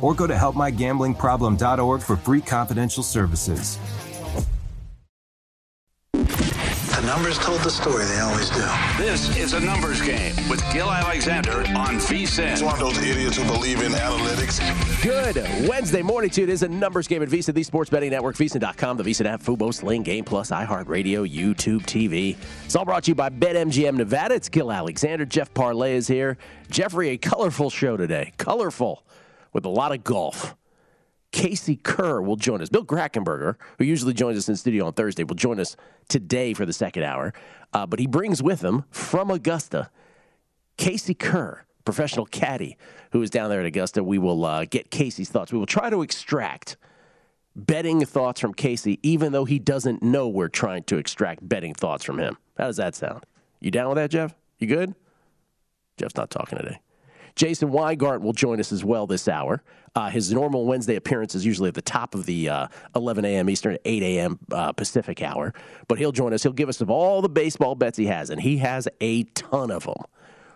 or go to helpmygamblingproblem.org for free confidential services. The numbers told the story, they always do. This is a numbers game with Gil Alexander on VSIN. It's one of those idiots who believe in analytics. Good Wednesday morning to you. It is a numbers game at VSIN, the sports betting network, VSIN.com, the VSIN app, Fubo, Sling, Game Plus, iHeartRadio, YouTube TV. It's all brought to you by BetMGM Nevada. It's Gil Alexander. Jeff Parlay is here. Jeffrey, a colorful show today. Colorful with a lot of golf. Casey Kerr will join us. Bill Krackomberger, who usually joins us in studio on Thursday, will join us today for the second hour. Uh, but he brings with him from Augusta Casey Kerr, professional caddy, who is down there at Augusta. We will uh, get Casey's thoughts. We will try to extract betting thoughts from Casey, even though he doesn't know we're trying to extract betting thoughts from him. How does that sound? You down with that, Jeff? You good? Jeff's not talking today. Jason Weingart will join us as well this hour. Uh, his normal Wednesday appearance is usually at the top of the uh, 11 a.m. Eastern, 8 a.m. Uh, Pacific hour. But he'll join us. He'll give us of all the baseball bets he has, and he has a ton of them.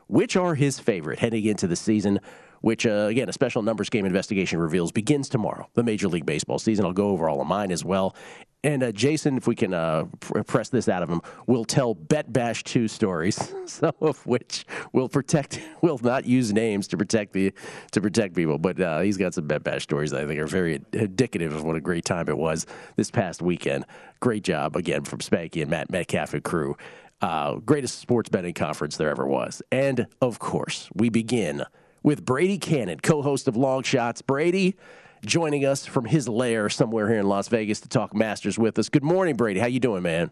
Which are his favorite heading into the season? Which, uh, again, a special numbers game investigation reveals begins tomorrow, the Major League Baseball season. I'll go over all of mine as well. And uh, Jason, if we can uh, pr- press this out of him, will tell Bet Bash two stories, some of which will protect, will not use names to protect the to protect people. But uh, he's got some Bet Bash stories that I think are very indicative of what a great time it was this past weekend. Great job again from Spanky and Matt Metcalf and crew. Uh, greatest sports betting conference there ever was. And of course, we begin with Brady Cannon, co-host of Long Shots. Brady joining us from his lair somewhere here in Las Vegas to talk Masters with us. Good morning, Brady. How you doing, man?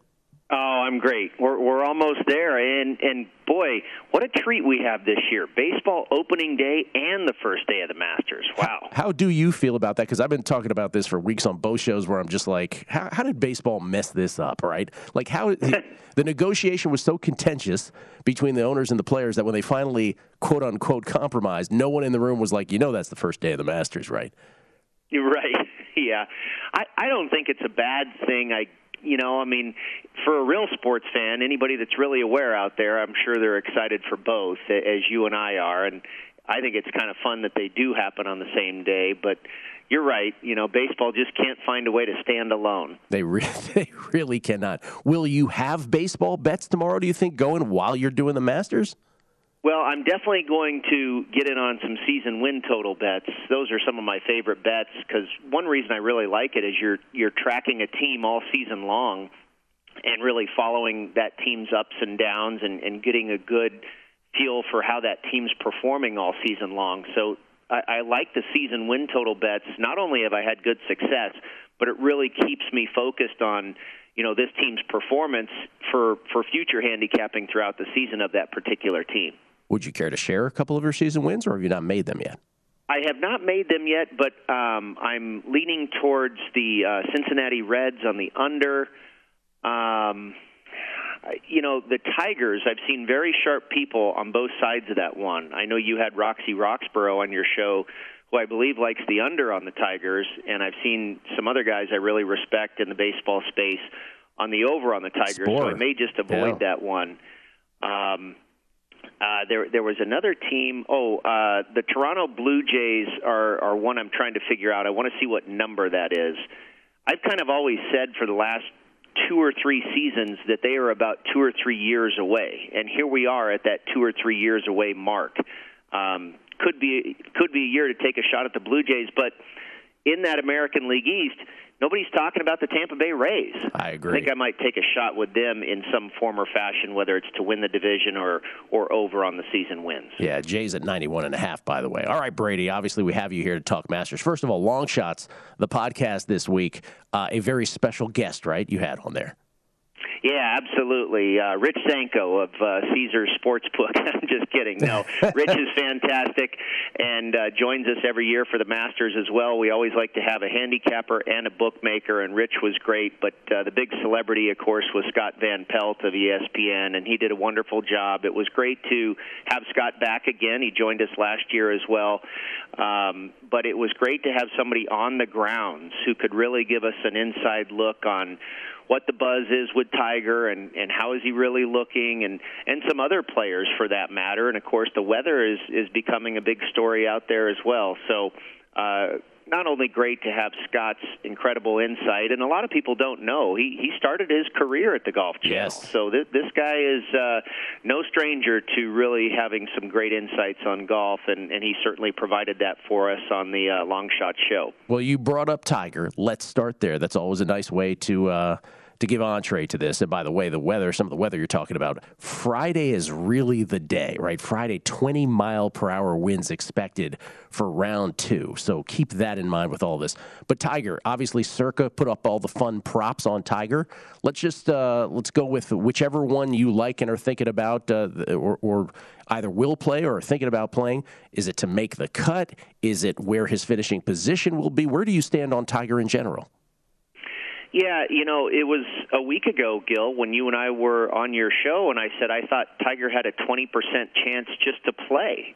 Oh, I'm great. We're we're almost there, and and boy, what a treat we have this year! Baseball opening day and the first day of the Masters. Wow. How, how do you feel about that? Because I've been talking about this for weeks on both shows, where I'm just like, how, how did baseball mess this up? Right? Like how the negotiation was so contentious between the owners and the players that when they finally quote unquote compromised, no one in the room was like, you know, that's the first day of the Masters, right? You're right. Yeah, I I don't think it's a bad thing. I you know, I mean, for a real sports fan, anybody that's really aware out there, I'm sure they're excited for both, as you and I are. And I think it's kind of fun that they do happen on the same day. But you're right. You know, baseball just can't find a way to stand alone. They, re- they really cannot. Will you have baseball bets tomorrow, do you think, going while you're doing the Masters? Well, I'm definitely going to get in on some season win total bets. Those are some of my favorite bets because one reason I really like it is you're you're tracking a team all season long and really following that team's ups and downs and, and getting a good feel for how that team's performing all season long. So I, I like the season win total bets. Not only have I had good success, but it really keeps me focused on you know this team's performance for for future handicapping throughout the season of that particular team. Would you care to share a couple of your season wins, or have you not made them yet? I have not made them yet, but um, I'm leaning towards the uh, Cincinnati Reds on the under. Um, you know, the Tigers, I've seen very sharp people on both sides of that one. I know you had Roxy Roxborough on your show, who I believe likes the under on the Tigers, and I've seen some other guys I really respect in the baseball space on the over on the Tigers, so I may just avoid Yeah. that one. Um, uh, there, there was another team. Oh, uh, the Toronto Blue Jays are, are one I'm trying to figure out. I want to see what number that is. I've kind of always said for the last two or three seasons that they are about two or three years away, and here we are at that two or three years away mark. Um, could be could be a year to take a shot at the Blue Jays, but in that American League East, nobody's talking about the Tampa Bay Rays. I agree. I think I might take a shot with them in some form or fashion, whether it's to win the division or or over on the season wins. Yeah, Jay's at 91 and a half, by the way. All right, Brady, obviously we have you here to talk Masters. First of all, Long Shots, the podcast this week, uh, a very special guest, right, you had on there. Yeah, absolutely. Uh, Rich Sanko of uh, Caesars Sportsbook. I'm just kidding. No, Rich is fantastic and uh, joins us every year for the Masters as well. We always like to have a handicapper and a bookmaker, and Rich was great. But uh, the big celebrity, of course, was Scott Van Pelt of ESPN, and he did a wonderful job. It was great to have Scott back again. He joined us last year as well. Um, but it was great to have somebody on the grounds who could really give us an inside look on what the buzz is with Tiger and and how is he really looking and and some other players for that matter and of course the weather is is becoming a big story out there as well so uh not only great to have Scott's incredible insight, and a lot of people don't know he he started his career at the Golf Channel. Yes. So this this guy is uh, no stranger to really having some great insights on golf, and and he certainly provided that for us on the uh, Long Shot Show. Well, you brought up Tiger. Let's start there. That's always a nice way to uh, to give entree to this. And by the way, the weather, some of the weather you're talking about, Friday is really the day, right? Friday, 20 mile per hour winds expected for round two. So keep that in mind with all this. But Tiger, obviously, Circa put up all the fun props on Tiger. Let's just uh, let's go with whichever one you like and are thinking about, uh, or, or either will play or are thinking about playing. Is it to make the cut? Is it where his finishing position will be? Where do you stand on Tiger in general? Yeah, you know, it was a week ago, Gil, when you and I were on your show, and I said I thought Tiger had a 20% chance just to play.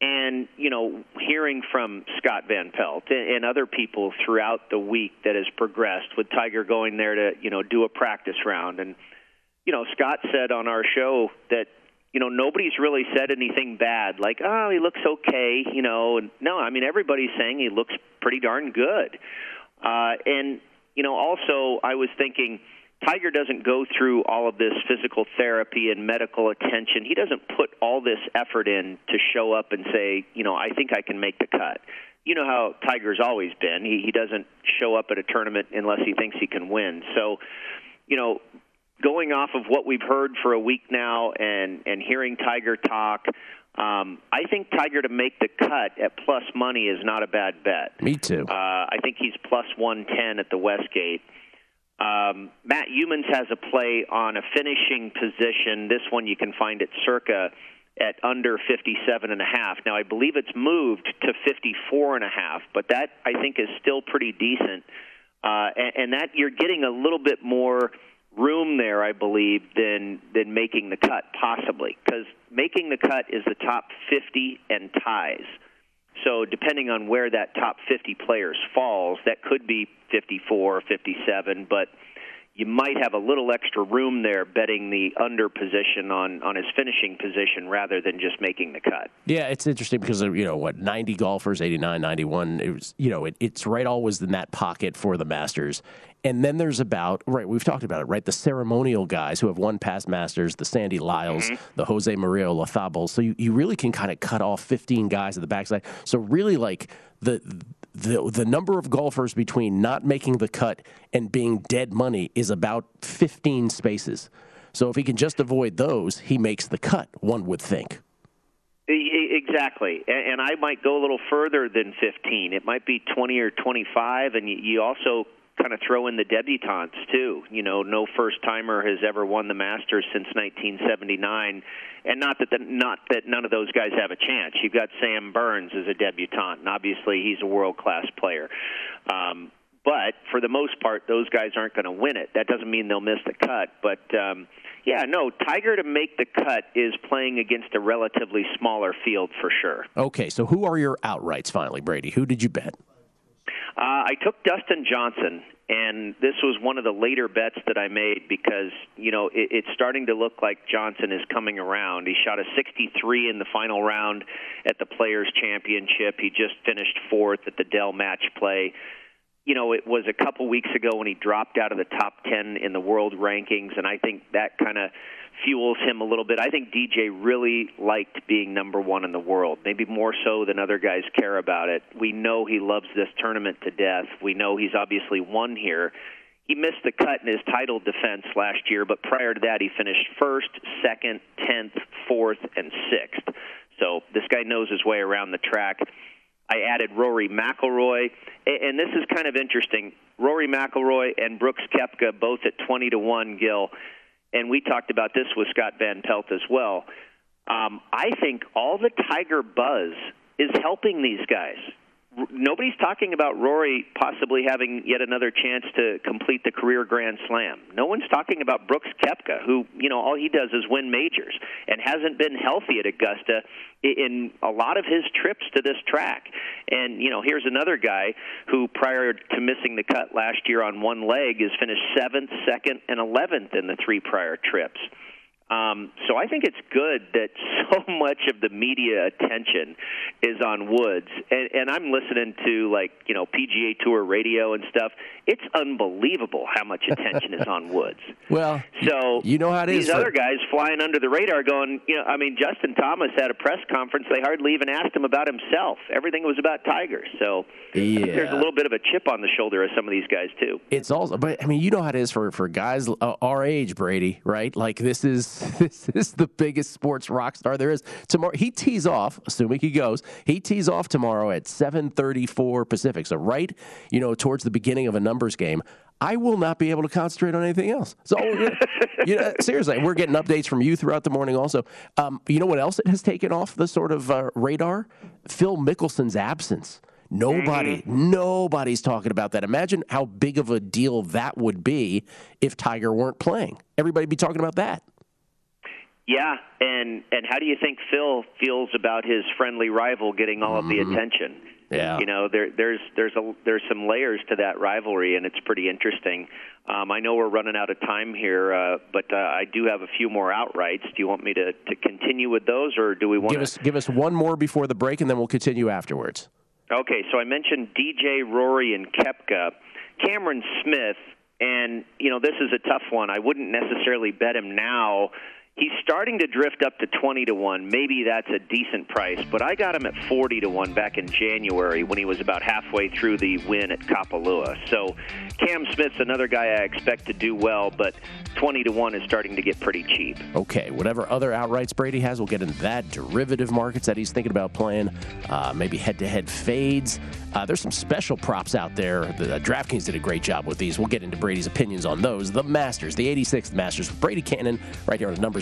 And, you know, hearing from Scott Van Pelt and, other people throughout the week that has progressed with Tiger going there to, you know, do a practice round. And, you know, Scott said on our show that, you know, nobody's really said anything bad, like, oh, he looks okay, you know. And no, I mean, everybody's saying he looks pretty darn good. Uh, and, you know, also I was thinking Tiger doesn't go through all of this physical therapy and medical attention. He doesn't put all this effort in to show up and say, you know, I think I can make the cut. You know how Tiger's always been. He he doesn't show up at a tournament unless he thinks he can win. So, you know, going off of what we've heard for a week now and and hearing Tiger talk, um, I think Tiger to make the cut at plus money is not a bad bet. Me too. Uh, I think he's plus 110 at the Westgate. Um, Matt Youmans has a play on a finishing position. This one you can find at circa at under 57 and a half. Now I believe it's moved to 54 and a half, but that I think is still pretty decent. Uh, and, and that you're getting a little bit more room there, I believe, than than making the cut possibly because making the cut is the top 50 and ties. So depending on where that top 50 players falls, that could be 54, or 57, but you might have a little extra room there betting the under position on on his finishing position rather than just making the cut. Yeah, it's interesting because you know what, 90 golfers, 89, 91. It was, you know, it, it's right always in that pocket for the Masters. And then there's about right, we've talked about it, right? The ceremonial guys who have won past Masters, the Sandy Lyles, mm-hmm. the Jose Maria Olazabals. So you, you really can kind of cut off 15 guys at the backside. So really, like the the the number of golfers between not making the cut and being dead money is about 15 spaces. So if he can just avoid those, he makes the cut. One would think. Exactly, and I might go a little further than 15. It might be 20 or 25, and you also kind of throw in the debutantes too. You know, no first timer has ever won the Masters since 1979, and not that the, not that none of those guys have a chance. You've got Sam Burns as a debutant, and obviously he's a world class player. Um, but for the most part, those guys aren't going to win it. That doesn't mean they'll miss the cut, but. Um, yeah, no, Tiger to make the cut is playing against a relatively smaller field for sure. Okay, so who are your outrights finally, Brady? Who did you bet? Uh, I took Dustin Johnson, and this was one of the later bets that I made because you know it, it's starting to look like Johnson is coming around. He shot a 63 in the final round at the Players Championship. He just finished fourth at the Dell Match Play. You know, it was a couple weeks ago when he dropped out of the top 10 in the world rankings, and I think that kind of fuels him a little bit. I think DJ really liked being number one in the world, maybe more so than other guys care about it. We know he loves this tournament to death. We know he's obviously won here. He missed the cut in his title defense last year, but prior to that, he finished first, second, tenth, fourth, and sixth. So this guy knows his way around the track. I added Rory McIlroy, and this is kind of interesting. Rory McIlroy and Brooks Koepka both at twenty to one. Gil and we talked about this with Scott Van Pelt as well. Um, I think all the Tiger buzz is helping these guys. Nobody's talking about Rory possibly having yet another chance to complete the career Grand Slam. No one's talking about Brooks Koepka, who you know all he does is win majors and hasn't been healthy at Augusta in a lot of his trips to this track. And you know, here's another guy who, prior to missing the cut last year on one leg, has finished seventh, second, and eleventh in the three prior trips. Um, so I think it's good that so much of the media attention is on Woods, and, and I'm listening to like you know PGA Tour radio and stuff. It's unbelievable how much attention is on Woods. Well, so you know how it these is. other guys flying under the radar, going, you know, I mean, Justin Thomas had a press conference. They hardly even asked him about himself. Everything was about Tiger. So yeah. there's a little bit of a chip on the shoulder of some of these guys too. It's also, but I mean, you know how it is for for guys uh, our age, Brady, right? Like this is this is the biggest sports rock star there is. Tomorrow he tees off, assuming he goes. He tees off tomorrow at 7:34 Pacific. So right, you know, towards the beginning of a numbers game. I will not be able to concentrate on anything else. So, you know, seriously, we're getting updates from you throughout the morning. Also, um, you know what else it has taken off the sort of uh, radar? Phil Mickelson's absence. Nobody, mm-hmm. nobody's talking about that. Imagine how big of a deal that would be if Tiger weren't playing. Everybody'd be talking about that. Yeah, and and how do you think Phil feels about his friendly rival getting all of the Mm-hmm. attention? Yeah. You know, there there's there's a there's some layers to that rivalry, and it's pretty interesting. Um, I know we're running out of time here, uh, but uh, I do have a few more outrights. Do you want me to to continue with those, or do we want Give us give us one more before the break, and then we'll continue afterwards. Okay, so I mentioned DJ, Rory, and Koepka. Cameron Smith, and you know this is a tough one. I wouldn't necessarily bet him now. He's starting to drift up to 20 to 1. Maybe that's a decent price, but I got him at 40 to 1 back in January when he was about halfway through the win at Kapalua. So Cam Smith's another guy I expect to do well, but 20 to 1 is starting to get pretty cheap. Okay, whatever other outrights Brady has, we'll get into that. Derivative markets that he's thinking about playing, uh, maybe head to head fades. Uh, there's some special props out there. The uh, DraftKings did a great job with these. We'll get into Brady's opinions on those. The Masters, the 86th Masters Brady Cannon, right here on the Numbers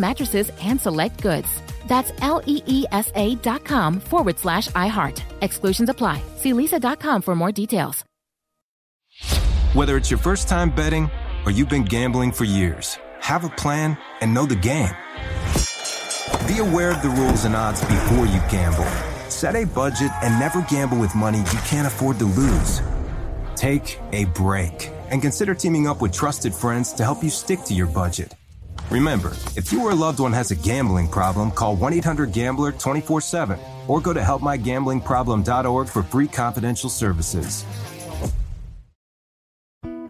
mattresses and select goods. That's L E E S A dot com forward slash iHeart. Exclusions apply. See leesa.com for more details. Whether it's your first time betting or you've been gambling for years, have a plan, and know the game. Be aware of the rules and odds before you gamble. Set a budget and never gamble with money you can't afford to lose. Take a break and consider teaming up with trusted friends to help you stick to your budget. Remember, if you or a loved one has a gambling problem, call 1 800 Gambler 24 7 or go to helpmygamblingproblem.org for free confidential services.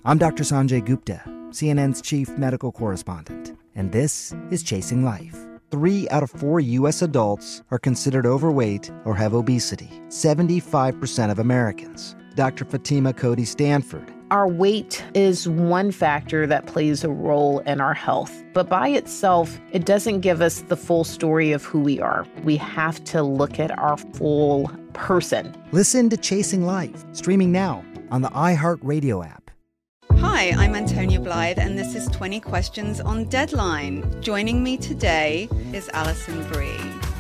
I'm Dr. Sanjay Gupta, CNN's chief medical correspondent, and this is Chasing Life. Three out of four U.S. adults are considered overweight or have obesity, 75% of Americans. Dr. Fatima Cody Stanford our weight is one factor that plays a role in our health, but by itself, it doesn't give us the full story of who we are. We have to look at our full person. Listen to Chasing Life, streaming now on the iHeartRadio app. Hi, I'm Antonia Blythe, and this is 20 Questions on Deadline. Joining me today is Alison Brie.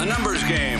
A numbers game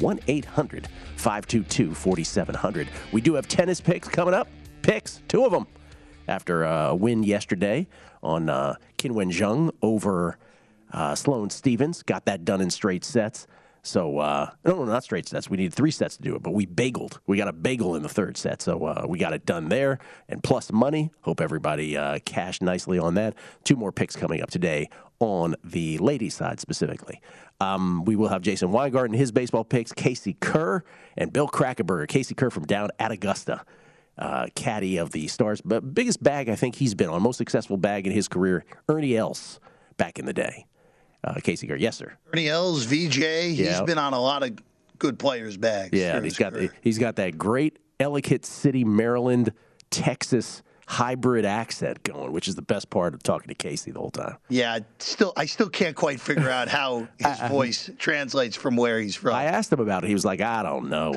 1 800 522 4700. We do have tennis picks coming up. Picks, two of them. After a win yesterday on uh, Qinwen Zheng over uh, Sloane Stevens. Got that done in straight sets. So, uh, no, not straight sets. We needed three sets to do it, but we bageled. We got a bagel in the third set. So, uh, we got it done there. And plus money. Hope everybody uh, cashed nicely on that. Two more picks coming up today on the ladies' side specifically. Um, we will have Jason Weingarten, his baseball picks, Casey Kerr, and Bill Krackomberger. Casey Kerr from down at Augusta, uh, caddy of the Stars. But biggest bag I think he's been on, most successful bag in his career, Ernie Els back in the day. Uh, Casey Kerr, yes, sir. Ernie Els, VJ, he's Yeah. been on a lot of good players' bags. Yeah, he's got career. he's got that great Ellicott City, Maryland, Texas hybrid accent going, which is the best part of talking to Casey the whole time. Yeah, still, I still can't quite figure out how his voice translates from where he's from. I asked him about it. He was like, I don't know.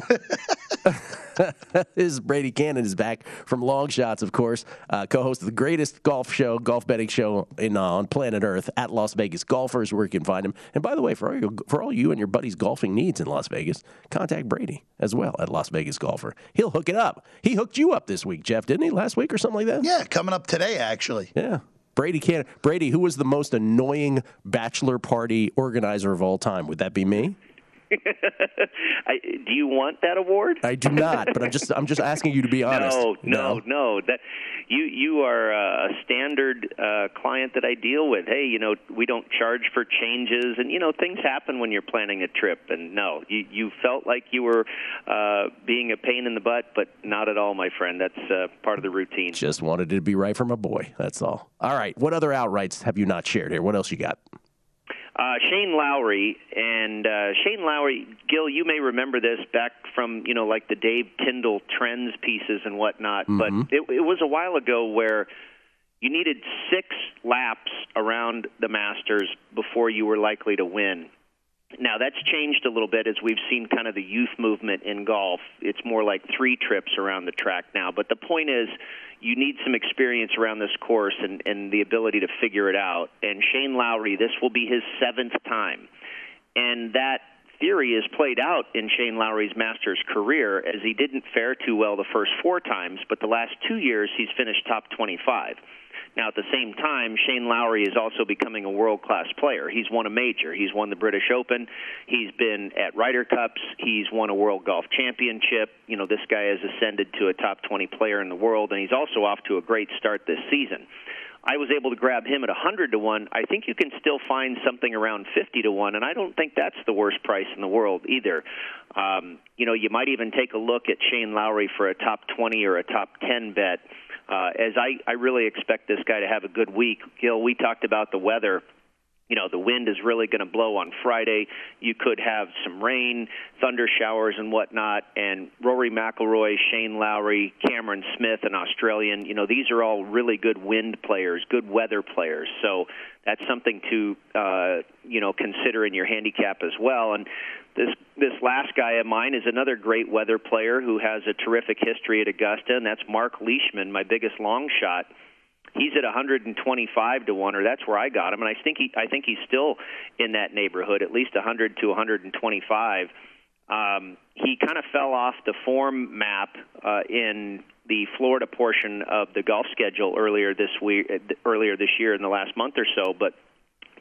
this is Brady Cannon is back from Long Shots, of course, uh, co-host of the greatest golf show, golf betting show in uh, on planet Earth at Las Vegas Golfers, where you can find him. And by the way, for all, your, for all you and your buddies' golfing needs in Las Vegas, contact Brady as well at Las Vegas Golfer. He'll hook it up. He hooked you up this week, Jeff, didn't he? Last week or something like that. Yeah, coming up today, actually. Yeah. Brady can Brady, who was the most annoying bachelor party organizer of all time? Would that be me? I, do you want that award? I do not, but I'm just I'm just asking you to be honest. No, no, no. That you you are a standard uh, client that I deal with. Hey, you know, we don't charge for changes, and you know, things happen when you're planning a trip. And no, you you felt like you were uh, being a pain in the butt, but not at all, my friend. That's uh, part of the routine. Just wanted it to be right for my boy. That's all. All right. What other outrights have you not shared here? What else you got? Uh, Shane Lowry and uh, Shane Lowry, Gil, you may remember this back from you know like the Dave Tindall trends pieces and whatnot, Mhm. but it, it was a while ago where you needed six laps around the Masters before you were likely to win. Now that's changed a little bit as we've seen kind of the youth movement in golf. It's more like three trips around the track now. But the point is, you need some experience around this course and, and the ability to figure it out. And Shane Lowry, this will be his seventh time, and that theory is played out in Shane Lowry's Masters career as he didn't fare too well the first four times, but the last two years he's finished top 25. Now, at the same time, Shane Lowry is also becoming a world class player. He's won a major. He's won the British Open. He's been at Ryder Cups. He's won a World Golf Championship. You know, this guy has ascended to a top 20 player in the world, and he's also off to a great start this season. I was able to grab him at 100 to 1. I think you can still find something around 50 to 1, and I don't think that's the worst price in the world either. Um, you know, you might even take a look at Shane Lowry for a top 20 or a top 10 bet. Uh, as I, I really expect this guy to have a good week. Gil, we talked about the weather you know the wind is really going to blow on Friday. You could have some rain, thunder showers, and whatnot. And Rory McIlroy, Shane Lowry, Cameron Smith, an Australian. You know these are all really good wind players, good weather players. So that's something to uh, you know consider in your handicap as well. And this this last guy of mine is another great weather player who has a terrific history at Augusta, and that's Mark Leishman, my biggest long shot he's at 125 to one, or that's where I got him, and I think he I think he's still in that neighborhood, at least 100 to 125. Um, he kind of fell off the form map uh, in the Florida portion of the golf schedule earlier this week, earlier this year in the last month or so, but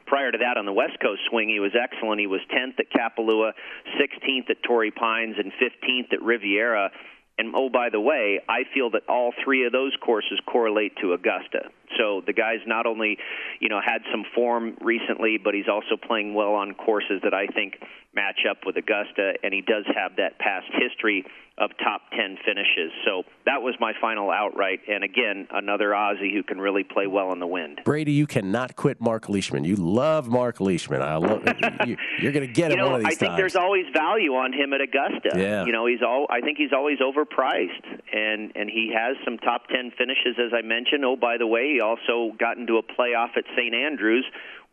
prior to that on the West Coast swing, he was excellent. He was 10th at Kapalua, 16th at Torrey Pines, and 15th at Riviera. And oh, by the way, I feel that all three of those courses correlate to Augusta. So the guy's not only, you know, had some form recently, but he's also playing well on courses that I think match up with Augusta, and he does have that past history of top 10 finishes. So that was my final outright. And again, another Aussie who can really play well in the wind. Brady, you cannot quit Mark Leishman. You love Mark Leishman. I love you, You're going to get you him know, one of these I think times. there's always value on him at Augusta. Yeah. You know, he's all. I think he's always overpriced, and and he has some top 10 finishes, as I mentioned. Oh, by the way, he also got into a playoff at St Andrews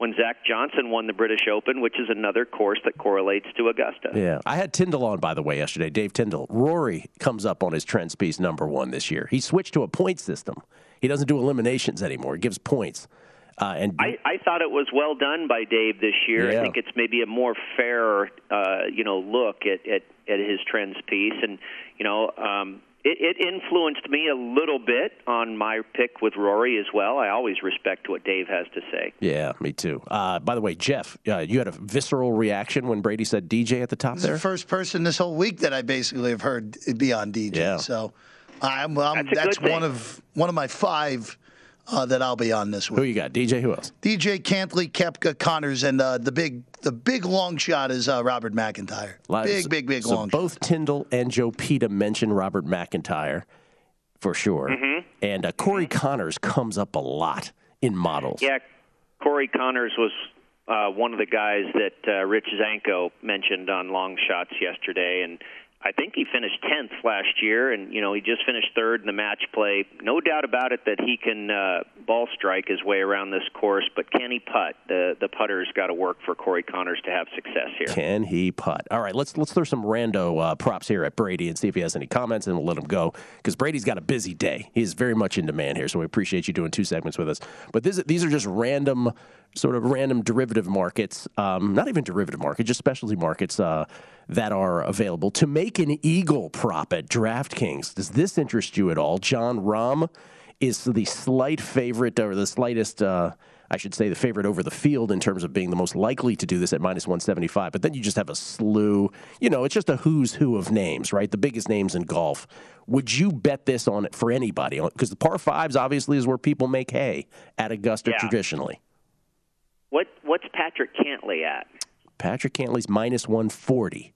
when Zach Johnson won the British Open, which is another course that correlates to Augusta. Yeah, I had Tindall on by the way yesterday. Dave Tindall. Rory comes up on his trends piece number one this year. He switched to a point system. He doesn't do eliminations anymore. He gives points. Uh, and I, I thought it was well done by Dave this year. Yeah. I think it's maybe a more fair, uh, you know, look at, at at his trends piece, and you know, um, it, it influenced me a little bit on my pick with Rory as well. I always respect what Dave has to say. yeah, me too. Uh, by the way, Jeff, uh, you had a visceral reaction when Brady said DJ at the top This there. is the first person this whole week that I basically have heard be on DJ. Yeah. So I'm, I'm That's that's, one of one of my five uh, that I'll be on this week. Who you got? DJ. Who else? DJ Cantlay, Koepka, Conners, and uh, the big the big long shot is uh, Robert MacIntyre. Lot- Big, big, big so long shot. both Tindall and Joe Peta mentioned Robert MacIntyre for sure, Mhm. and uh, Corey Conners comes up a lot in models. Yeah, Corey Conners was uh, one of the guys that uh, Rich Zanko mentioned on long shots yesterday, and I think he finished tenth last year, and you know he just finished third in the match play. No doubt about it that he can uh, ball strike his way around this course, but can he putt? The the putter's got to work for Corey Conners to have success here. Can he putt? All right, let's let's throw some rando uh, props here at Brady and see if he has any comments, and we'll let him go because Brady's got a busy day. He's very much in demand here, so we appreciate you doing two segments with us. But this, these are just random, sort of random derivative markets, um, not even derivative market, just specialty markets uh, that are available to make an eagle prop at DraftKings. Does this interest you at all? Jon Rahm is the slight favorite or the slightest. Uh, I should say the favorite over the field in terms of being the most likely to do this at minus 175. But then you just have a slew. You know, it's just a who's who of names, right? The biggest names in golf. Would you bet this on it for anybody? Because the par fives obviously is where people make hay at Augusta Yeah. traditionally. What what's Patrick Cantlay at? Patrick Cantlay's minus 140.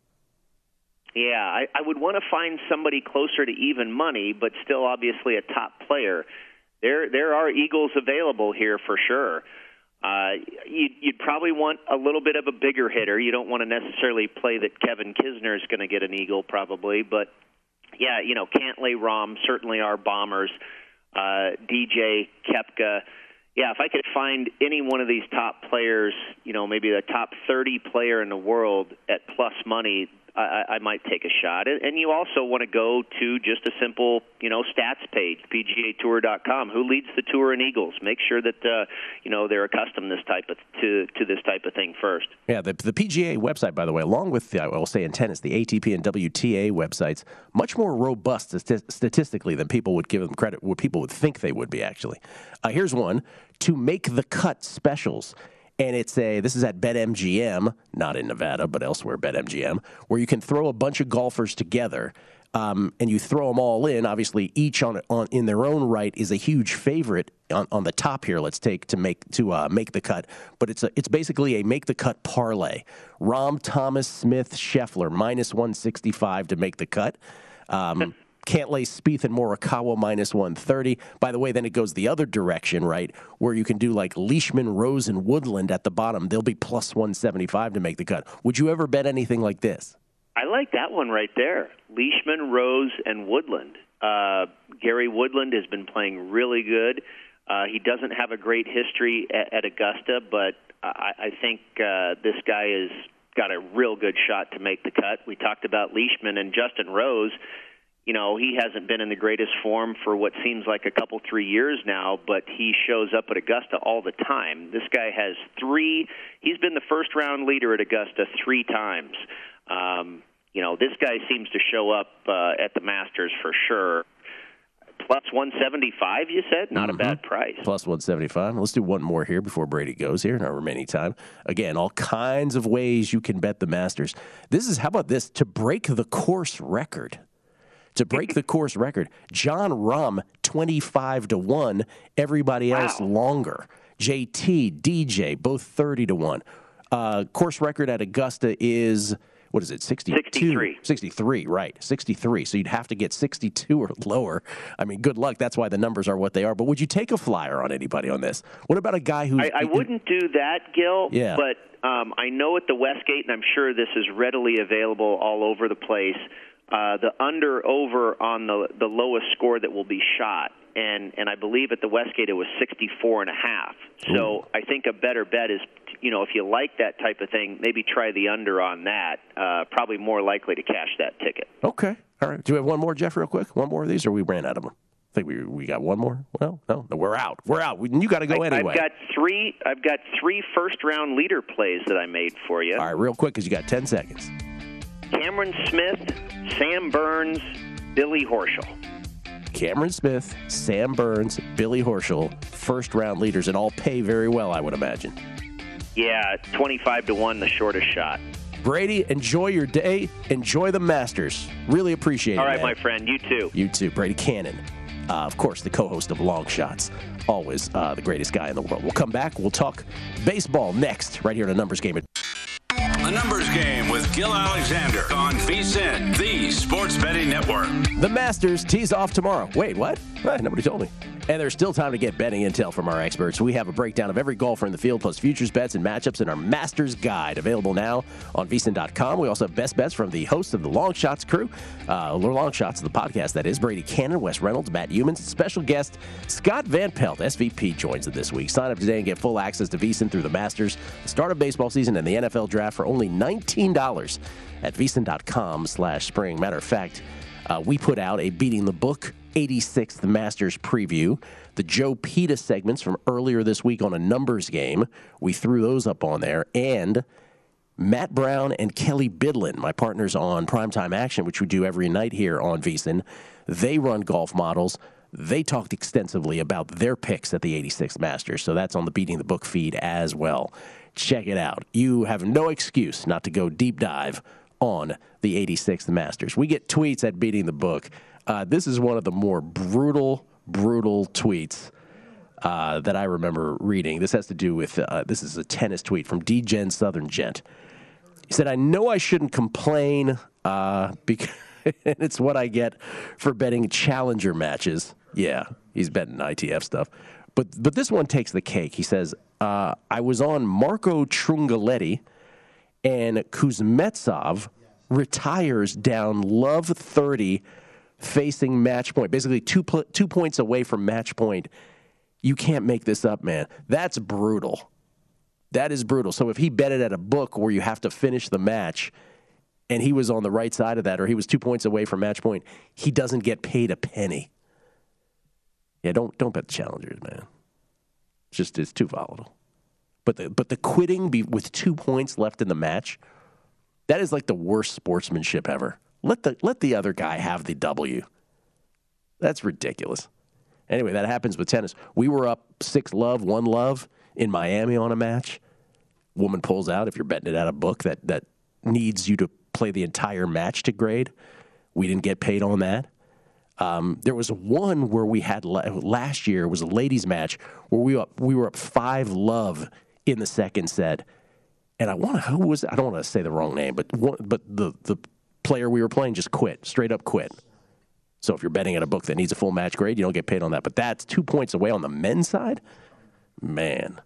Yeah, I, I would want to find somebody closer to even money, but still obviously a top player. There, there are Eagles available here for sure. Uh, you'd, you'd probably want a little bit of a bigger hitter. You don't want to necessarily play that Kevin Kisner is going to get an Eagle, probably, but yeah, you know, Cantlay, Rahm certainly are bombers. Uh, DJ, Koepka. Yeah, if I could find any one of these top players, you know, maybe the top 30 player in the world at plus money, I, I might take a shot. And and you also want to go to just a simple, you know, stats page, PGAtour.com. Who leads the tour in Eagles? Make sure that uh, you know they're accustomed this type of to to this type of thing first. Yeah, the, the PGA website, by the way, along with the, I will say in tennis, the ATP and WTA websites, much more robust statistically than people would give them credit. What people would think they would be. Actually, uh, here's one to make the cut specials. And it's a this is at BetMGM, not in Nevada, but elsewhere, BetMGM, where you can throw a bunch of golfers together. um, and you throw them all in. Obviously, each on on in their own right is a huge favorite on, on the top here. Let's take to make to uh, make the cut, but it's a, it's basically a make the cut parlay. Rahm Thomas, Smith, Scheffler minus one sixty five to make the cut. Um, Cantlay, Spieth, and Morikawa minus 130. By the way, then it goes the other direction, right? Where you can do like Leishman, Rose, and Woodland at the bottom. They'll be plus 175 to make the cut. Would you ever bet anything like this? I like that one right there. Leishman, Rose, and Woodland. Uh, Gary Woodland has been playing really good. Uh, he doesn't have a great history at, at Augusta, but I, I think uh, this guy has got a real good shot to make the cut. We talked about Leishman and Justin Rose you know, he hasn't been in the greatest form for what seems like a couple, three years now, but he shows up at Augusta all the time. This guy has three, he's been the first round leader at Augusta three times. Um, you know, this guy seems to show up uh, at the Masters for sure. Plus 175, you said? Not mm-hmm. a bad price. Plus 175. Let's do one more here before Brady goes here in our remaining time. Again, all kinds of ways you can bet the Masters. This is, how about this? To break the course record to break the course record. Jon Rahm, 25 to 1. Everybody else wow. longer. JT, DJ, both 30 to 1. Uh, course record at Augusta is what is it 62 63 63 right 63 so you'd have to get 62 or lower i mean good luck that's why the numbers are what they are but would you take a flyer on anybody on this what about a guy who I, I wouldn't do that gil yeah. but um, i know at the westgate and i'm sure this is readily available all over the place uh, the under over on the the lowest score that will be shot and and I believe at the Westgate it was 64 and a half. So Ooh. I think a better bet is you know if you like that type of thing, maybe try the under on that. Uh, probably more likely to cash that ticket. Okay. All right. Do we have one more, Jeff, real quick? One more of these, or we ran out of them? I think we we got one more. Well, no, no we're out. We're out. We, you got to go I, anyway. I've got three. I've got three first round leader plays that I made for you. All right, real quick, because you got 10 seconds. Cameron Smith, Sam Burns, Billy Horschel. Cameron Smith, Sam Burns, Billy Horschel, first round leaders, and all pay very well, I would imagine. Yeah, 25 to 1, the shortest shot. Brady, enjoy your day. Enjoy the Masters. Really appreciate it. All right, man. my friend. You too. You too. Brady Cannon, Uh, of course, the co host of Long Shots. Always uh, the greatest guy in the world. We'll come back. We'll talk baseball next, right here in a numbers game. A numbers game with Gil Alexander on VSIN, the sports betting network. The Masters tees off tomorrow. Wait, what? nobody told me. And there's still time to get betting intel from our experts. We have a breakdown of every golfer in the field, plus futures bets and matchups in our Masters Guide, available now on VSIN.com. We also have best bets from the host of the Long Shots crew, uh, Long Shots, of the podcast that is Brady Cannon, Wes Reynolds, Matt Youmans, special guest Scott Van Pelt, SVP, joins us this week. Sign up today and get full access to VSIN through the Masters, the start of baseball season, and the NFL draft for only $19 at VSIN.com slash spring. Matter of fact, uh, we put out a Beating the Book 86th Masters preview. The Joe Peta segments from earlier this week on a numbers game, we threw those up on there. And Matt Brown and Kelly Bidlin, my partners on Primetime Action, which we do every night here on VSIN, they run golf models. They talked extensively about their picks at the 86th Masters. So that's on the Beating the Book feed as well. Check it out. You have no excuse not to go deep dive on the 86th Masters. We get tweets at Beating the Book uh, this is one of the more brutal, brutal tweets uh, that I remember reading. This has to do with uh, this is a tennis tweet from DGen Southern Gent. He said, "I know I shouldn't complain uh, because it's what I get for betting challenger matches. Yeah, he's betting ITF stuff." But, but this one takes the cake. He says, uh, I was on Marco Trungelliti and Kuznetsov retires down love 30 facing match point, basically two two points away from match point. You can't make this up, man. That's brutal. That is brutal. So if he bet it at a book where you have to finish the match, and he was on the right side of that, or he was two points away from match point, he doesn't get paid a penny. Yeah, don't don't bet the challengers, man. It's just it's too volatile. But the but the quitting be, with two points left in the match, that is like the worst sportsmanship ever. Let the let the other guy have the W. That's ridiculous. Anyway, that happens with tennis. We were up six love, one love in Miami on a match. Woman pulls out if you're betting it at a book that that needs you to play the entire match to grade. We didn't get paid on that. Um, there was one where we had last year was a ladies' match where we up, we were up five love in the second set, and I want to who was I don't want to say the wrong name, but one, but the the player we were playing just quit, straight up quit. So if you're betting at a book that needs a full match grade, you don't get paid on that. But that's two points away on the men's side. Man.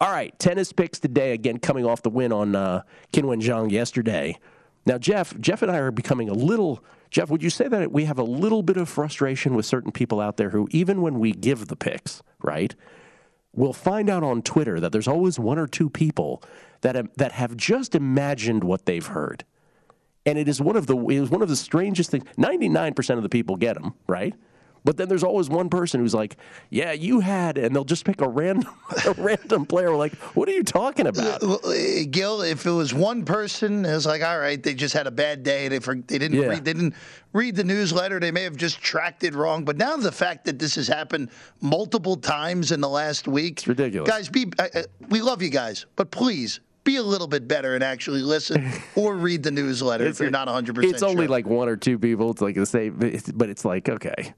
All right, tennis picks today again, coming off the win on uh, Qinwen Zheng yesterday. Now, Jeff, Jeff and I are becoming a little. Jeff, would you say that we have a little bit of frustration with certain people out there who, even when we give the picks, right, we'll find out on Twitter that there's always one or two people that have, that have just imagined what they've heard, and it is one of the it is one of the strangest things. Ninety nine percent of the people get them right. But then there's always one person who's like, "Yeah, you had," and they'll just pick a random a random player. We're like, "What are you talking about?" Uh, Gil, if it was one person, it was like, "All right, they just had a bad day. They for, they didn't Yeah. read, they didn't read the newsletter. They may have just tracked it wrong." But now the fact that this has happened multiple times in the last week, it's ridiculous. Guys, be uh, uh, we love you guys, but please be a little bit better and actually listen or read the newsletter if you're not 100. percent It's only like one or two people. It's like the same, but it's- like okay,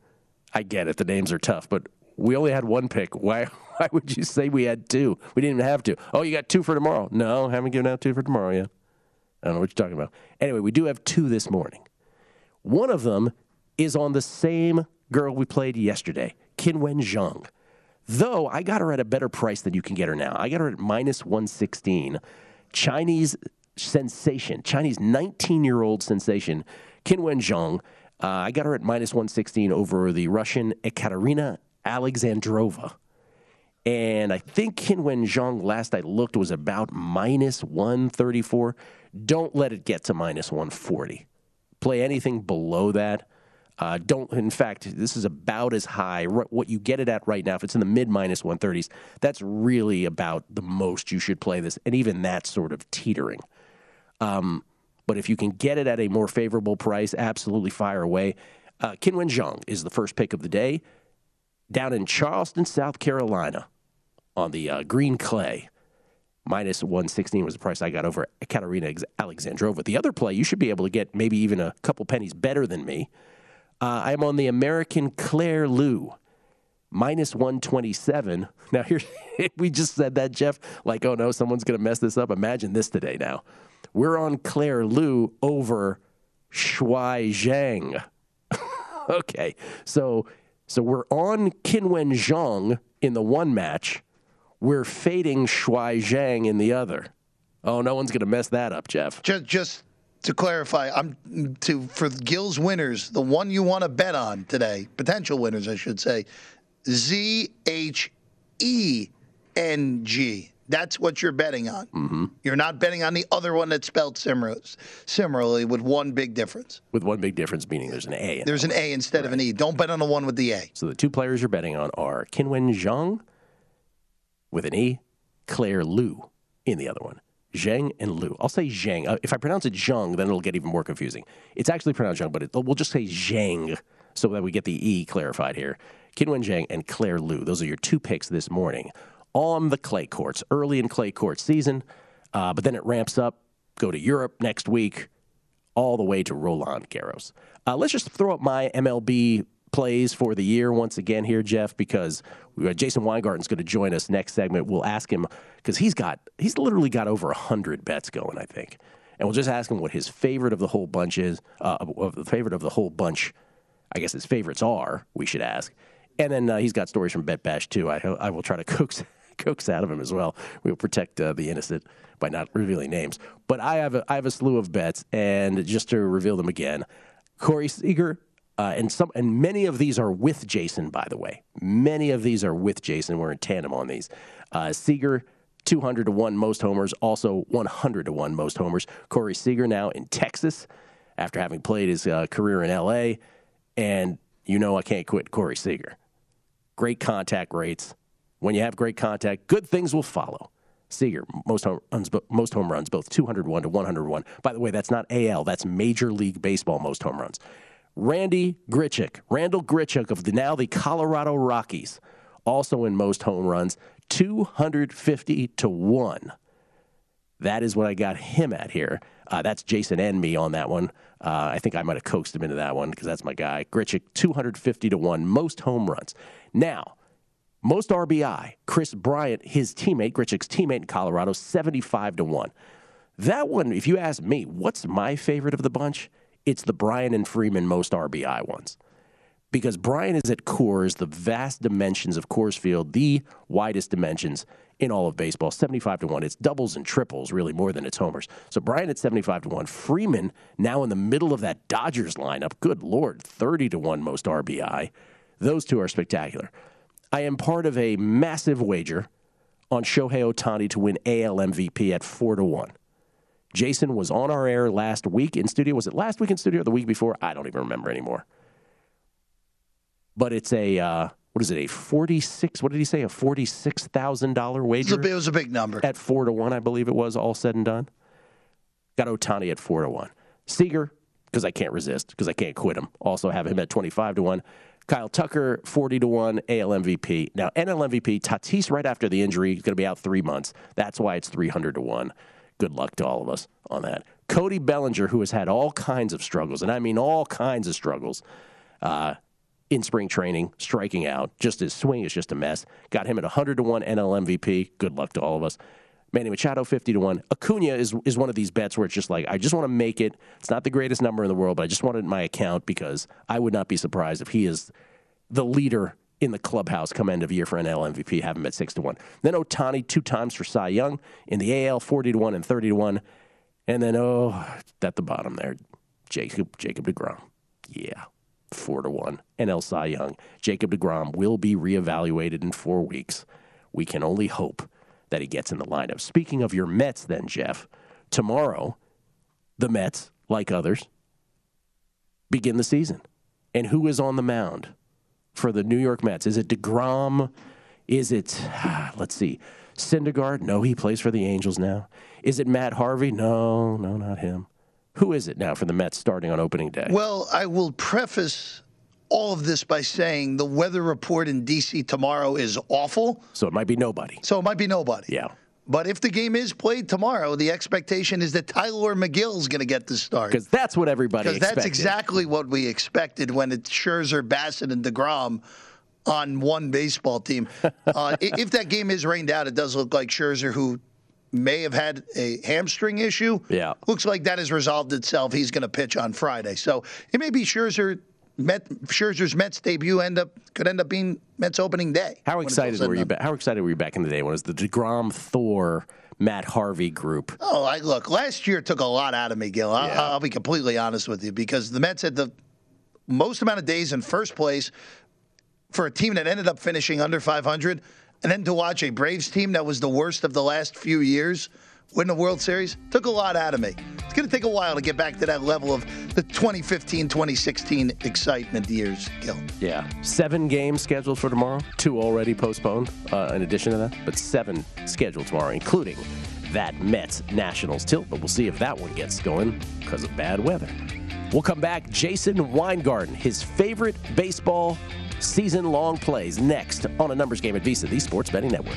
I get it. The names are tough, but we only had one pick. Why? Why would you say we had two? We didn't even have two. Oh, you got two for tomorrow? No, haven't given out two for tomorrow yet. I don't know what you're talking about. Anyway, we do have two this morning. One of them is on the same girl we played yesterday, Qinwen Zheng. Though I got her at a better price than you can get her now. I got her at minus 116. Chinese sensation, Chinese 19 year old sensation, Qinwen Zheng. Uh, I got her at minus 116 over the Russian Ekaterina Alexandrova. And I think Qinwen Zheng, last I looked, was about minus 134. Don't let it get to minus 140. Play anything below that. Uh, don't. In fact, this is about as high. r- What you get it at right now, if it's in the mid minus 130s, that's really about the most you should play this, and even that's sort of teetering. Um, but if you can get it at a more favorable price, absolutely fire away. Uh, Qinwen Zheng is the first pick of the day down in Charleston, South Carolina, on the uh, green clay. Minus 116 was the price I got over Katerina Alexandrova. The other play, you should be able to get maybe even a couple pennies better than me. Uh, I'm on the American Claire Liu, minus 127. Now, here, we just said that, Jeff, like, oh no, someone's going to mess this up. Imagine this today now. We're on Claire Liu over Shuai Zhang. okay, so so we're on Qinwen Zheng in the one match. We're fading Shuai Zhang in the other. Oh, no one's going to mess that up, Jeff. Just, just to clarify, I'm to for Gil's winners, the one you want to bet on today, potential winners, I should say, Z H E N G. That's what you're betting on. Mm-hmm. You're not betting on the other one that's spelled similar, similarly with one big difference. With one big difference, meaning there's an A. In There's an A instead of an E. Don't bet on the one with the A. So the two players you're betting on are Qinwen Zheng with an E, Claire Liu in the other one. Zhang and Liu. I'll say Zhang. Uh, if I pronounce it Zhang, then it'll get even more confusing. It's actually pronounced Zhang, but it, we'll just say Zhang so that we get the E clarified here. Qinwen Zheng and Claire Liu. Those are your two picks this morning on the clay courts. Early in clay court season, uh, but then it ramps up. Go to Europe next week all the way to Roland Garros. Uh, let's just throw up my MLB plays for the year once again here, Jeff, because uh, Jason Weingarten's going to join us next segment. We'll ask him because he's got he's literally got over hundred bets going, I think, and we'll just ask him what his favorite of the whole bunch is. Uh, of the favorite of the whole bunch, I guess his favorites are. We should ask, and then uh, he's got stories from Bet Bash too. I I will try to coax coax out of him as well. We will protect uh, the innocent by not revealing names. But I have a, I have a slew of bets, and just to reveal them again, Corey Seager, uh, and some and many of these are with Jason. By the way, many of these are with Jason. We're in tandem on these. Uh, Seager. 200 to 1 most homers, also 100 to 1 most homers. Corey Seager now in Texas after having played his uh, career in LA. And you know I can't quit Corey Seager. Great contact rates. When you have great contact, good things will follow. Seager, most home runs, most home runs, both 201 to 101. By the way, that's not AL, that's Major League Baseball most home runs. Randy Grichuk, Randal Grichuk of the now the Colorado Rockies, also in most home runs, 250 to 1. That is what I got him at here. Uh, that's Jason and me on that one. Uh, I think I might have coaxed him into that one because that's my guy. Grichuk, 250 to 1, most home runs. Now, most RBI, Kris Bryant, his teammate, Grichuk's teammate in Colorado, 75 to 1. That one, if you ask me, what's my favorite of the bunch? It's the Bryant and Freeman most RBI ones. Because Bryant is at Coors, the vast dimensions of Coors Field, the widest dimensions in all of baseball, 75 to 1. It's doubles and triples, really, more than it's homers. So Bryant at 75 to 1. Freeman now in the middle of that Dodgers lineup. Good Lord, 30 to 1 most RBI. Those two are spectacular. I am part of a massive wager on Shohei Ohtani to win AL MVP at 4 to 1. Jason was on our air last week in studio. Was it last week in studio or the week before? I don't even remember anymore. But it's a uh, what is it? A forty six? What did he say? A forty six thousand dollar wager. It was, a, it was a big number at four to one, I believe it was. All said and done, got Ohtani at four to one. Seager, because I can't resist, because I can't quit him. Also have him at twenty five to one. Kyle Tucker, 40 to 1, AL MVP. Now, NL MVP, Tatis, right after the injury, is going to be out three months. That's why it's 300 to 1. Good luck to all of us on that. Cody Bellinger, who has had all kinds of struggles, and I mean all kinds of struggles, uh, in spring training, striking out. Just his swing is just a mess. Got him at 100 to 1 NL MVP. Good luck to all of us. Manny Machado 50 to 1. Acuna is is one of these bets where it's just like I just want to make it. It's not the greatest number in the world, but I just want it in my account because I would not be surprised if he is the leader in the clubhouse come end of year for NL MVP, have him at 6 to 1. Then Ohtani two times for Cy Young in the AL 40 to 1 and 30 to 1. And then oh, at the bottom there, Jacob Jacob DeGrom. Yeah four to one. NL Cy Young. Jacob DeGrom will be reevaluated in four weeks. We can only hope that he gets in the lineup. Speaking of your Mets, then Jeff, tomorrow the Mets, like others, begin the season. And who is on the mound for the New York Mets? Is it DeGrom? Is it, let's see, Syndergaard? No, he plays for the Angels now. Is it Matt Harvey? No, no, not him. Who is it now for the Mets starting on opening day? Well, I will preface all of this by saying the weather report in D.C. tomorrow is awful. So it might be nobody. So it might be nobody. Yeah. But if the game is played tomorrow, the expectation is that Tylor Megill's going to get the start. Because that's what everybody Because that's exactly what we expected when it's Scherzer, Bassitt, and DeGrom on one baseball team. uh, if that game is rained out, it does look like Scherzer, who may have had a hamstring issue. Yeah. Looks like that has resolved itself. He's going to pitch on Friday. So it may be Scherzer. Met, Scherzer's Mets debut end up could end up being Mets opening day. How excited were you? Ba- how excited were you back in the day when it was the Degrom, Thor, Matt Harvey group? Oh, I look. Last year took a lot out of me, Gil. I'll, Yeah. I'll be completely honest with you because the Mets had the most amount of days in first place for a team that ended up finishing under 500, and then to watch a Braves team that was the worst of the last few years win the World Series took a lot out of me. It's going to take a while to get back to that level of the 2015, 2016 excitement years, Gil. Yeah. Seven games scheduled for tomorrow. Two already postponed. Uh, in addition to that, but seven scheduled tomorrow, including that Mets Nationals tilt. But we'll see if that one gets going because of bad weather. We'll come back. Jason Weingarten, his favorite baseball season long plays next on a numbers game at VSIN, the Sports Betting Network.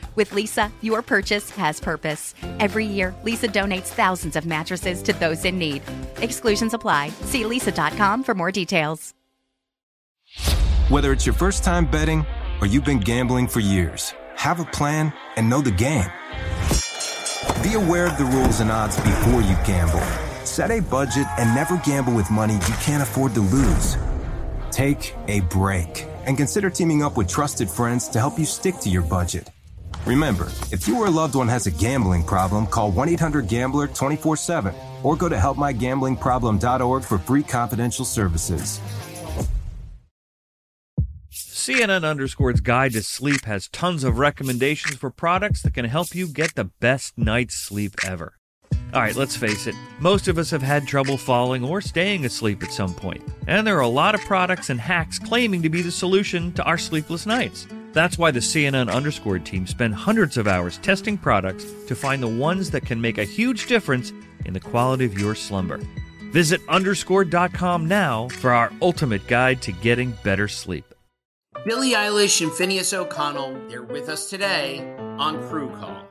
With Leesa, your purchase has purpose. Every year, Leesa donates thousands of mattresses to those in need. Exclusions apply. See leesa.com for more details. Whether it's your first time betting or you've been gambling for years, have a plan and know the game. Be aware of the rules and odds before you gamble. Set a budget and never gamble with money you can't afford to lose. Take a break and consider teaming up with trusted friends to help you stick to your budget. Remember, if you or a loved one has a gambling problem, call 1 800 Gambler 24 7 or go to helpmygamblingproblem.org for free confidential services. CNN Underscore's Guide to Sleep has tons of recommendations for products that can help you get the best night's sleep ever. All right, let's face it, most of us have had trouble falling or staying asleep at some point, and there are a lot of products and hacks claiming to be the solution to our sleepless nights. That's why the CNN Underscore team spend hundreds of hours testing products to find the ones that can make a huge difference in the quality of your slumber. Visit underscore.com now for our ultimate guide to getting better sleep. Billie Eilish and Finneas O'Connell, they're with us today on Crew Call.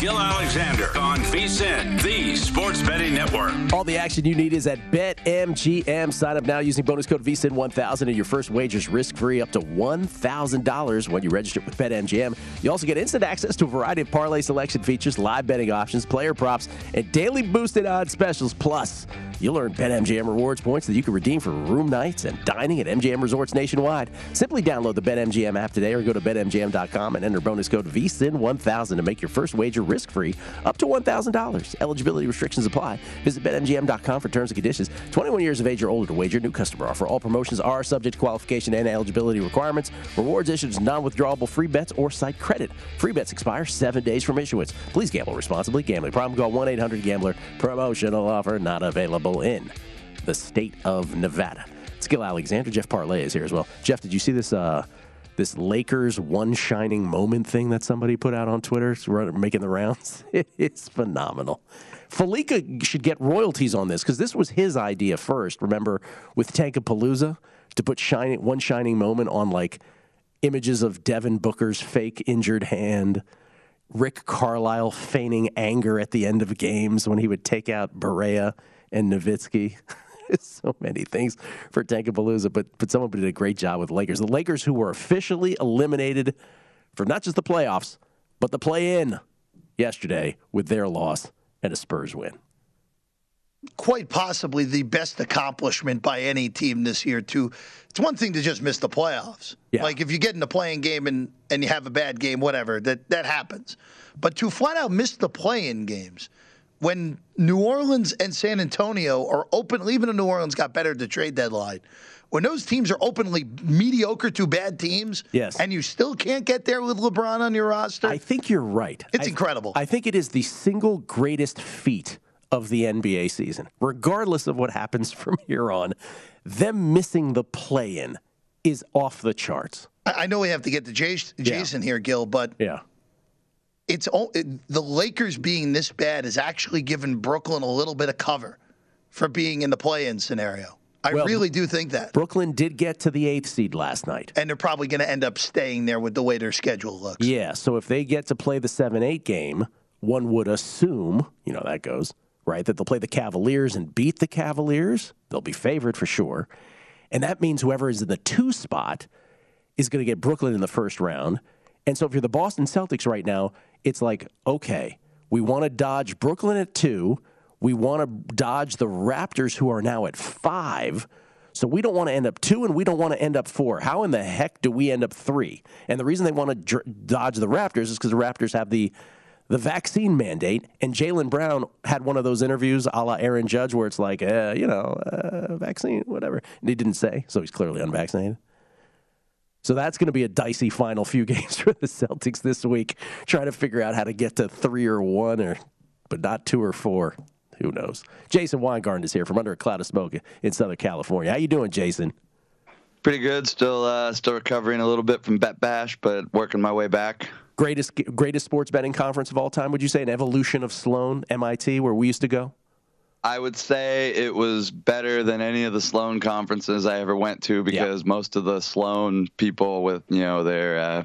Gil Alexander on VSIN, the Sports Betting Network. All the action you need is at BetMGM. Sign up now using bonus code VSIN1000 and your first wager's risk-free up to $1,000 when you register with BetMGM. You also get instant access to a variety of parlay selection features, live betting options, player props, and daily boosted odds specials. Plus, you'll earn BetMGM rewards points that you can redeem for room nights and dining at MGM resorts nationwide. Simply download the BetMGM app today or go to BetMGM.com and enter bonus code VSIN1000 to make your first wager risk-free up to $1,000. Eligibility restrictions apply. Visit BetMGM.com for terms and conditions. 21 years of age or older to wager. New customer offer. All promotions are subject to qualification and eligibility requirements. Rewards issued as non-withdrawable free bets or site credit. Free bets expire seven days from issuance. Please gamble responsibly. Gambling problem? Call 1-800-GAMBLER. Promotional offer not available in the state of Nevada. It's Gil Alexander. Jeff Parles is here as well. Jeff, did you see this? Uh, this Lakers one shining moment thing that somebody put out on Twitter, making the rounds. It's phenomenal. Falika should get royalties on this because this was his idea first. Remember with Tankapalooza to put shining one shining moment on like images of Devin Booker's fake injured hand, Rick Carlisle feigning anger at the end of games when he would take out Barea and Nowitzki. so many things for Tankapalooza, but but someone did a great job with the Lakers. The Lakers who were officially eliminated from not just the playoffs, but the play-in yesterday with their loss and a Spurs win. Quite possibly the best accomplishment by any team this year. Too, it's one thing to just miss the playoffs. Yeah. Like if you get in a playing game and and you have a bad game, whatever that that happens. But to flat out miss the play-in games when New Orleans and San Antonio are open, even though New Orleans got better at the trade deadline, when those teams are openly mediocre to bad teams, yes. and you still can't get there with LeBron on your roster, I think you're right. it's I, incredible. I think it is the single greatest feat of the NBA season, regardless of what happens from here on. Them missing the play-in is off the charts. I, know we have to get to Jason, Jason here, Gil, but yeah. It's it, the Lakers being this bad has actually given Brooklyn a little bit of cover for being in the play-in scenario. I Well, really do think that. Brooklyn did get to the eighth seed last night. And they're probably going to end up staying there with the way their schedule looks. Yeah, so if they get to play the 7 8 game, one would assume, you know, that goes, right, that they'll play the Cavaliers and beat the Cavaliers. They'll be favored for sure. And that means whoever is in the two spot is going to get Brooklyn in the first round. And so if you're the Boston Celtics right now, it's like, okay, we want to dodge Brooklyn at two. We want to dodge the Raptors, who are now at five. So we don't want to end up two and we don't want to end up four. How in the heck do we end up three? And the reason they want to dr- dodge the Raptors is because the Raptors have the the vaccine mandate. And Jaylen Brown had one of those interviews a la Aaron Judge where it's like, uh, you know, uh, vaccine, whatever. And he didn't say, so he's clearly unvaccinated. So that's going to be a dicey final few games for the Celtics this week, trying to figure out how to get to three or one, or but not two or four. Who knows? Jason Weingarten is here from under a cloud of smoke in Southern California. How you doing, Jason? Pretty good. Still, uh, still recovering a little bit from Bet Bash, but working my way back. Greatest greatest sports betting conference of all time? Would you say an evolution of Sloan, MIT, where we used to go? I would say it was better than any of the Sloan conferences I ever went to because most of the Sloan people with you know their uh,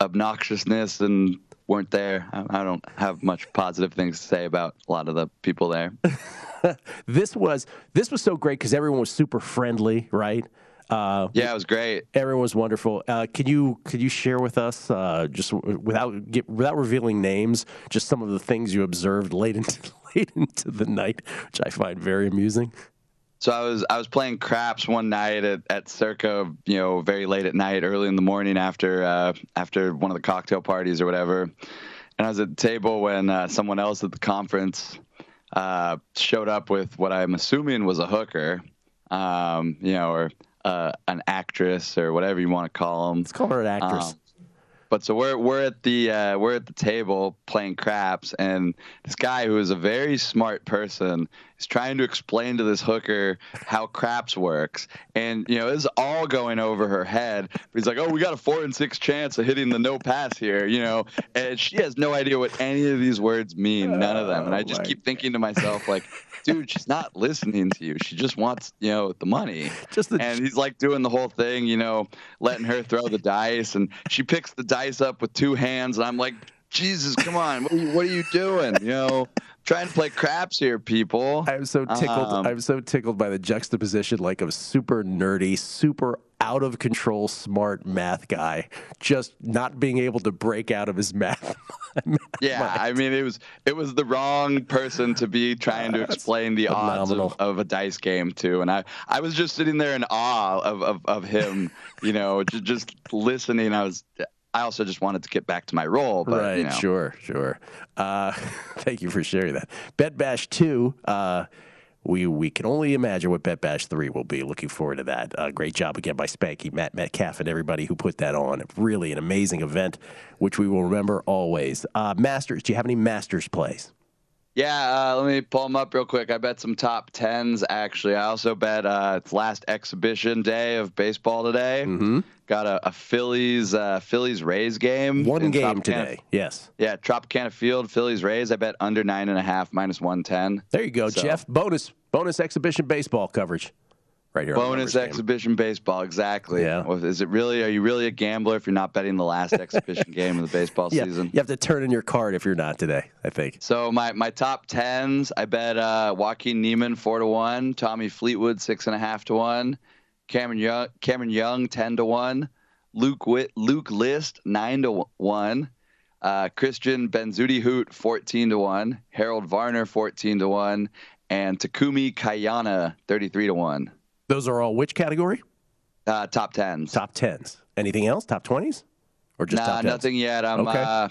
obnoxiousness and weren't there. I, I don't have much positive things to say about a lot of the people there. this was this was so great because everyone was super friendly, right? Uh, yeah, it was great. Everyone was wonderful. Uh, can you could you share with us uh, just without get, without revealing names, just some of the things you observed late into late into the night, which I find very amusing. So I was I was playing craps one night at, at circa you know very late at night, early in the morning after uh, after one of the cocktail parties or whatever, and I was at the table when uh, someone else at the conference uh, showed up with what I'm assuming was a hooker, um, you know, or uh, an actress or whatever you want to call them. Let's call her an actress. Um, but so we're we're at the uh, we're at the table playing craps, and this guy who is a very smart person is trying to explain to this hooker how craps works, and you know it's all going over her head. He's like, "Oh, we got a four and six chance of hitting the no pass here," you know, and she has no idea what any of these words mean, none of them. And I just Oh, keep thinking to myself, like, dude, she's not listening to you. She just wants, you know, the money. Just the- and he's like doing the whole thing, you know, letting her throw the dice, and she picks the dice up with two hands, and I'm like, Jesus, come on, what are you, what are you doing? You know, trying to play craps here, people. I'm so tickled. Um, I'm so tickled by the juxtaposition, like of super nerdy, super out of control, smart math guy, just not being able to break out of his math. Yeah, I mean it was it was the wrong person to be trying to explain the odds of, of a dice game to, and I I was just sitting there in awe of of, of him, you know, just, just listening. I was I also just wanted to get back to my role, but right, you know. sure, sure. Uh, thank you for sharing that. Bet Bash 2, uh, we we can only imagine what Bet Bash 3 will be. Looking forward to that. Uh, great job again by Spanky, Matt Metcalf, and everybody who put that on. Really an amazing event, which we will remember always. Uh, Masters, do you have any Masters plays? Yeah, uh, let me pull them up real quick. I bet some top tens actually. I also bet uh, it's last exhibition day of baseball today. Mm-hmm. Got a, a Phillies uh, Phillies Rays game. One game Tropicana- today. Yes. Yeah, Tropicana Field Phillies Rays. I bet under nine and a half minus one ten. There you go, So- Jeff. Bonus bonus exhibition baseball coverage right here. Bonus Numbers Game. exhibition baseball, exactly. Yeah. Is it really? Are you really a gambler if you're not betting the last exhibition game of the baseball Yeah, season? you have to turn in your card if you're not today. I think. So my, my top tens, I bet uh, Joaquin Niemann four to one, Tommy Fleetwood six and a half to one, Cameron Young Cameron Young ten to one, Luke Witt, Luke List nine to one, uh, Christiaan Bezuidenhout fourteen to one, Harold Varner fourteen to one, and Takumi Kanaya thirty three to one. Those are all which category? Uh, top tens. Top tens. Anything else? Top twenties? Or just nah, nothing yet. I'm Okay. uh,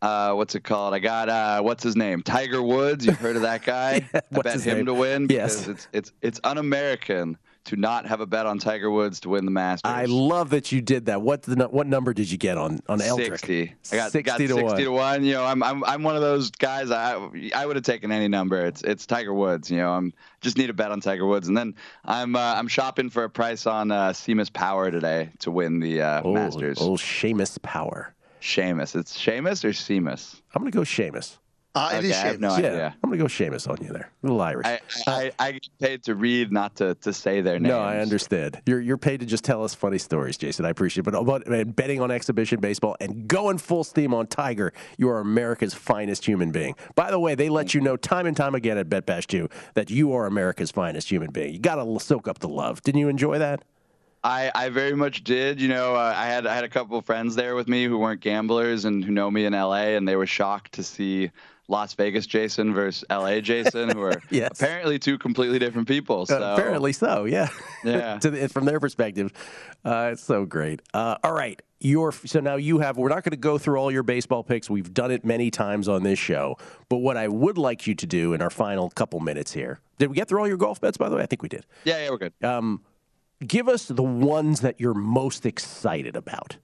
uh, what's it called? I got uh, what's his name? Tiger Woods. You've heard of that guy? I bet him name? to win Yes. because it's it's it's un-American to not have a bet on Tiger Woods to win the Masters. I love that you did that. What the, what number did you get on on Eldrick? 60. I got 60 got to 60 one. to one. You know, I'm I'm I'm one of those guys. I I would have taken any number. It's it's Tiger Woods. You know, I'm just need a bet on Tiger Woods, and then I'm uh, I'm shopping for a price on uh, Seamus Power today to win the uh, Oh, Masters. Oh, Seamus Power. Seamus. It's Seamus or Seamus? I'm gonna go Seamus. Uh, okay, is I have no Seamus. Yeah, idea. I'm gonna go Seamus on you there. A little Irish. I, I, I get paid to read, not to, to say their names. no, I understand. You're you're paid to just tell us funny stories, Jason. I appreciate it. But about and betting on exhibition baseball and going full steam on Tiger, you are America's finest human being. By the way, they let you know time and time again at Bet Bash 2 that you are America's finest human being. You got to soak up the love. Didn't you enjoy that? I, I very much did. You know, uh, I had I had a couple of friends there with me who weren't gamblers and who know me in LA, and they were shocked to see Las Vegas Jason versus LA Jason, who are Yes. apparently two completely different people. So Uh, apparently so, yeah. Yeah. to the, from their perspective, uh, it's so great. Uh, all right, your so now you have. We're not going to go through all your baseball picks. We've done it many times on this show. But what I would like you to do in our final couple minutes here. Did we get through all your golf bets? By the way, I think we did. yeah, yeah, we're good. Um, give us the ones that you're most excited about.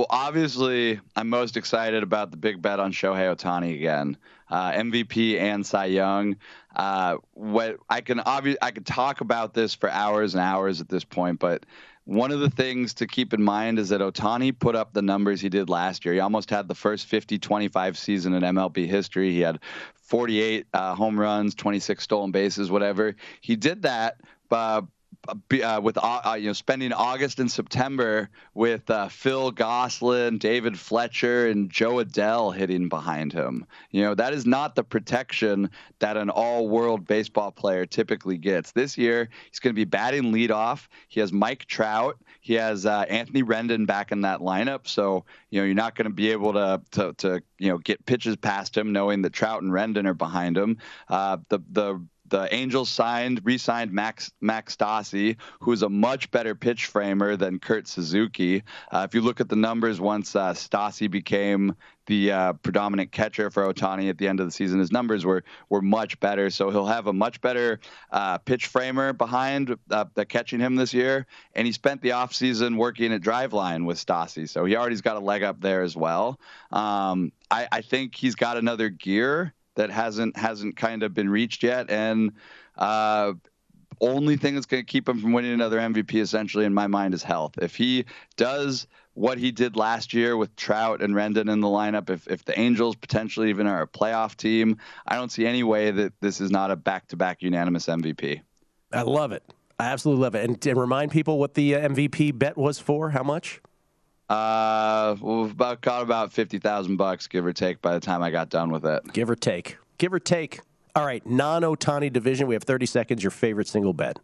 Well, obviously, I'm most excited about the big bet on Shohei Ohtani again, uh, MVP and Cy Young. Uh, what I can obvi- I could talk about this for hours and hours at this point, but one of the things to keep in mind is that Ohtani put up the numbers he did last year. He almost had the first 50 25 season in MLB history. He had 48 uh, home runs, 26 stolen bases, whatever. He did that. Uh, uh, with uh, uh, you know spending August and September with uh, Phil Gosselin, David Fletcher, and Jo Adell hitting behind him. You know that is not the protection that an all-world baseball player typically gets. This year he's going to be batting leadoff. He has Mike Trout. He has uh, Anthony Rendon back in that lineup. So you know you're not going to be able to, to to you know get pitches past him, knowing that Trout and Rendon are behind him. Uh, the the the Angels signed, re-signed Max Max Stassi, who's a much better pitch framer than Kurt Suzuki. Uh, if you look at the numbers, once uh, Stassi became the uh, predominant catcher for Ohtani at the end of the season, his numbers were were much better. So he'll have a much better uh, pitch framer behind uh, the catching him this year. And he spent the offseason working at Driveline with Stassi, so he already's got a leg up there as well. Um, I, I think he's got another gear that hasn't hasn't kind of been reached yet, and uh, only thing that's going to keep him from winning another MVP, essentially, in my mind, is health. If he does what he did last year with Trout and Rendon in the lineup, if if the Angels potentially even are a playoff team, I don't see any way that this is not a back-to-back unanimous MVP. I love it. I absolutely love it. And, and remind people what the uh, MVP bet was for. How much? Uh, well, about got about fifty thousand bucks, give or take, by the time I got done with it. Give or take. Give or take. All right, non-Ohtani division. We have thirty seconds. Your favorite single bet?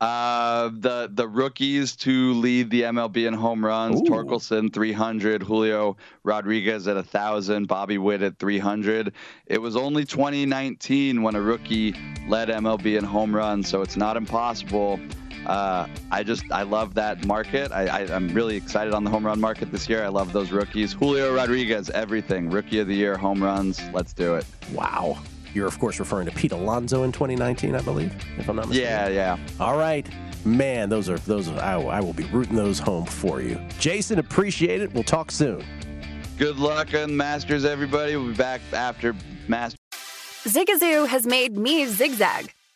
Uh, the the rookies to lead the MLB in home runs: Ooh. Torkelson 300, Julio Rodriguez at 1,000, Bobby Witt at 300. It was only 2019 when a rookie led MLB in home runs, so it's not impossible uh, I just I love that market. I, I, am really excited on the home run market this year. I love those rookies. Julio Rodriguez, everything. Rookie of the year, home runs. Let's do it. Wow. You're of course referring to Pete Alonso in 2019, I believe, if I'm not mistaken. Yeah, yeah. All right. Man, those are those. Are, I, I will be rooting those home for you. Jason, appreciate it. We'll talk soon. Good luck on Masters, everybody. We'll be back after Masters. Zigazoo has made me zigzag.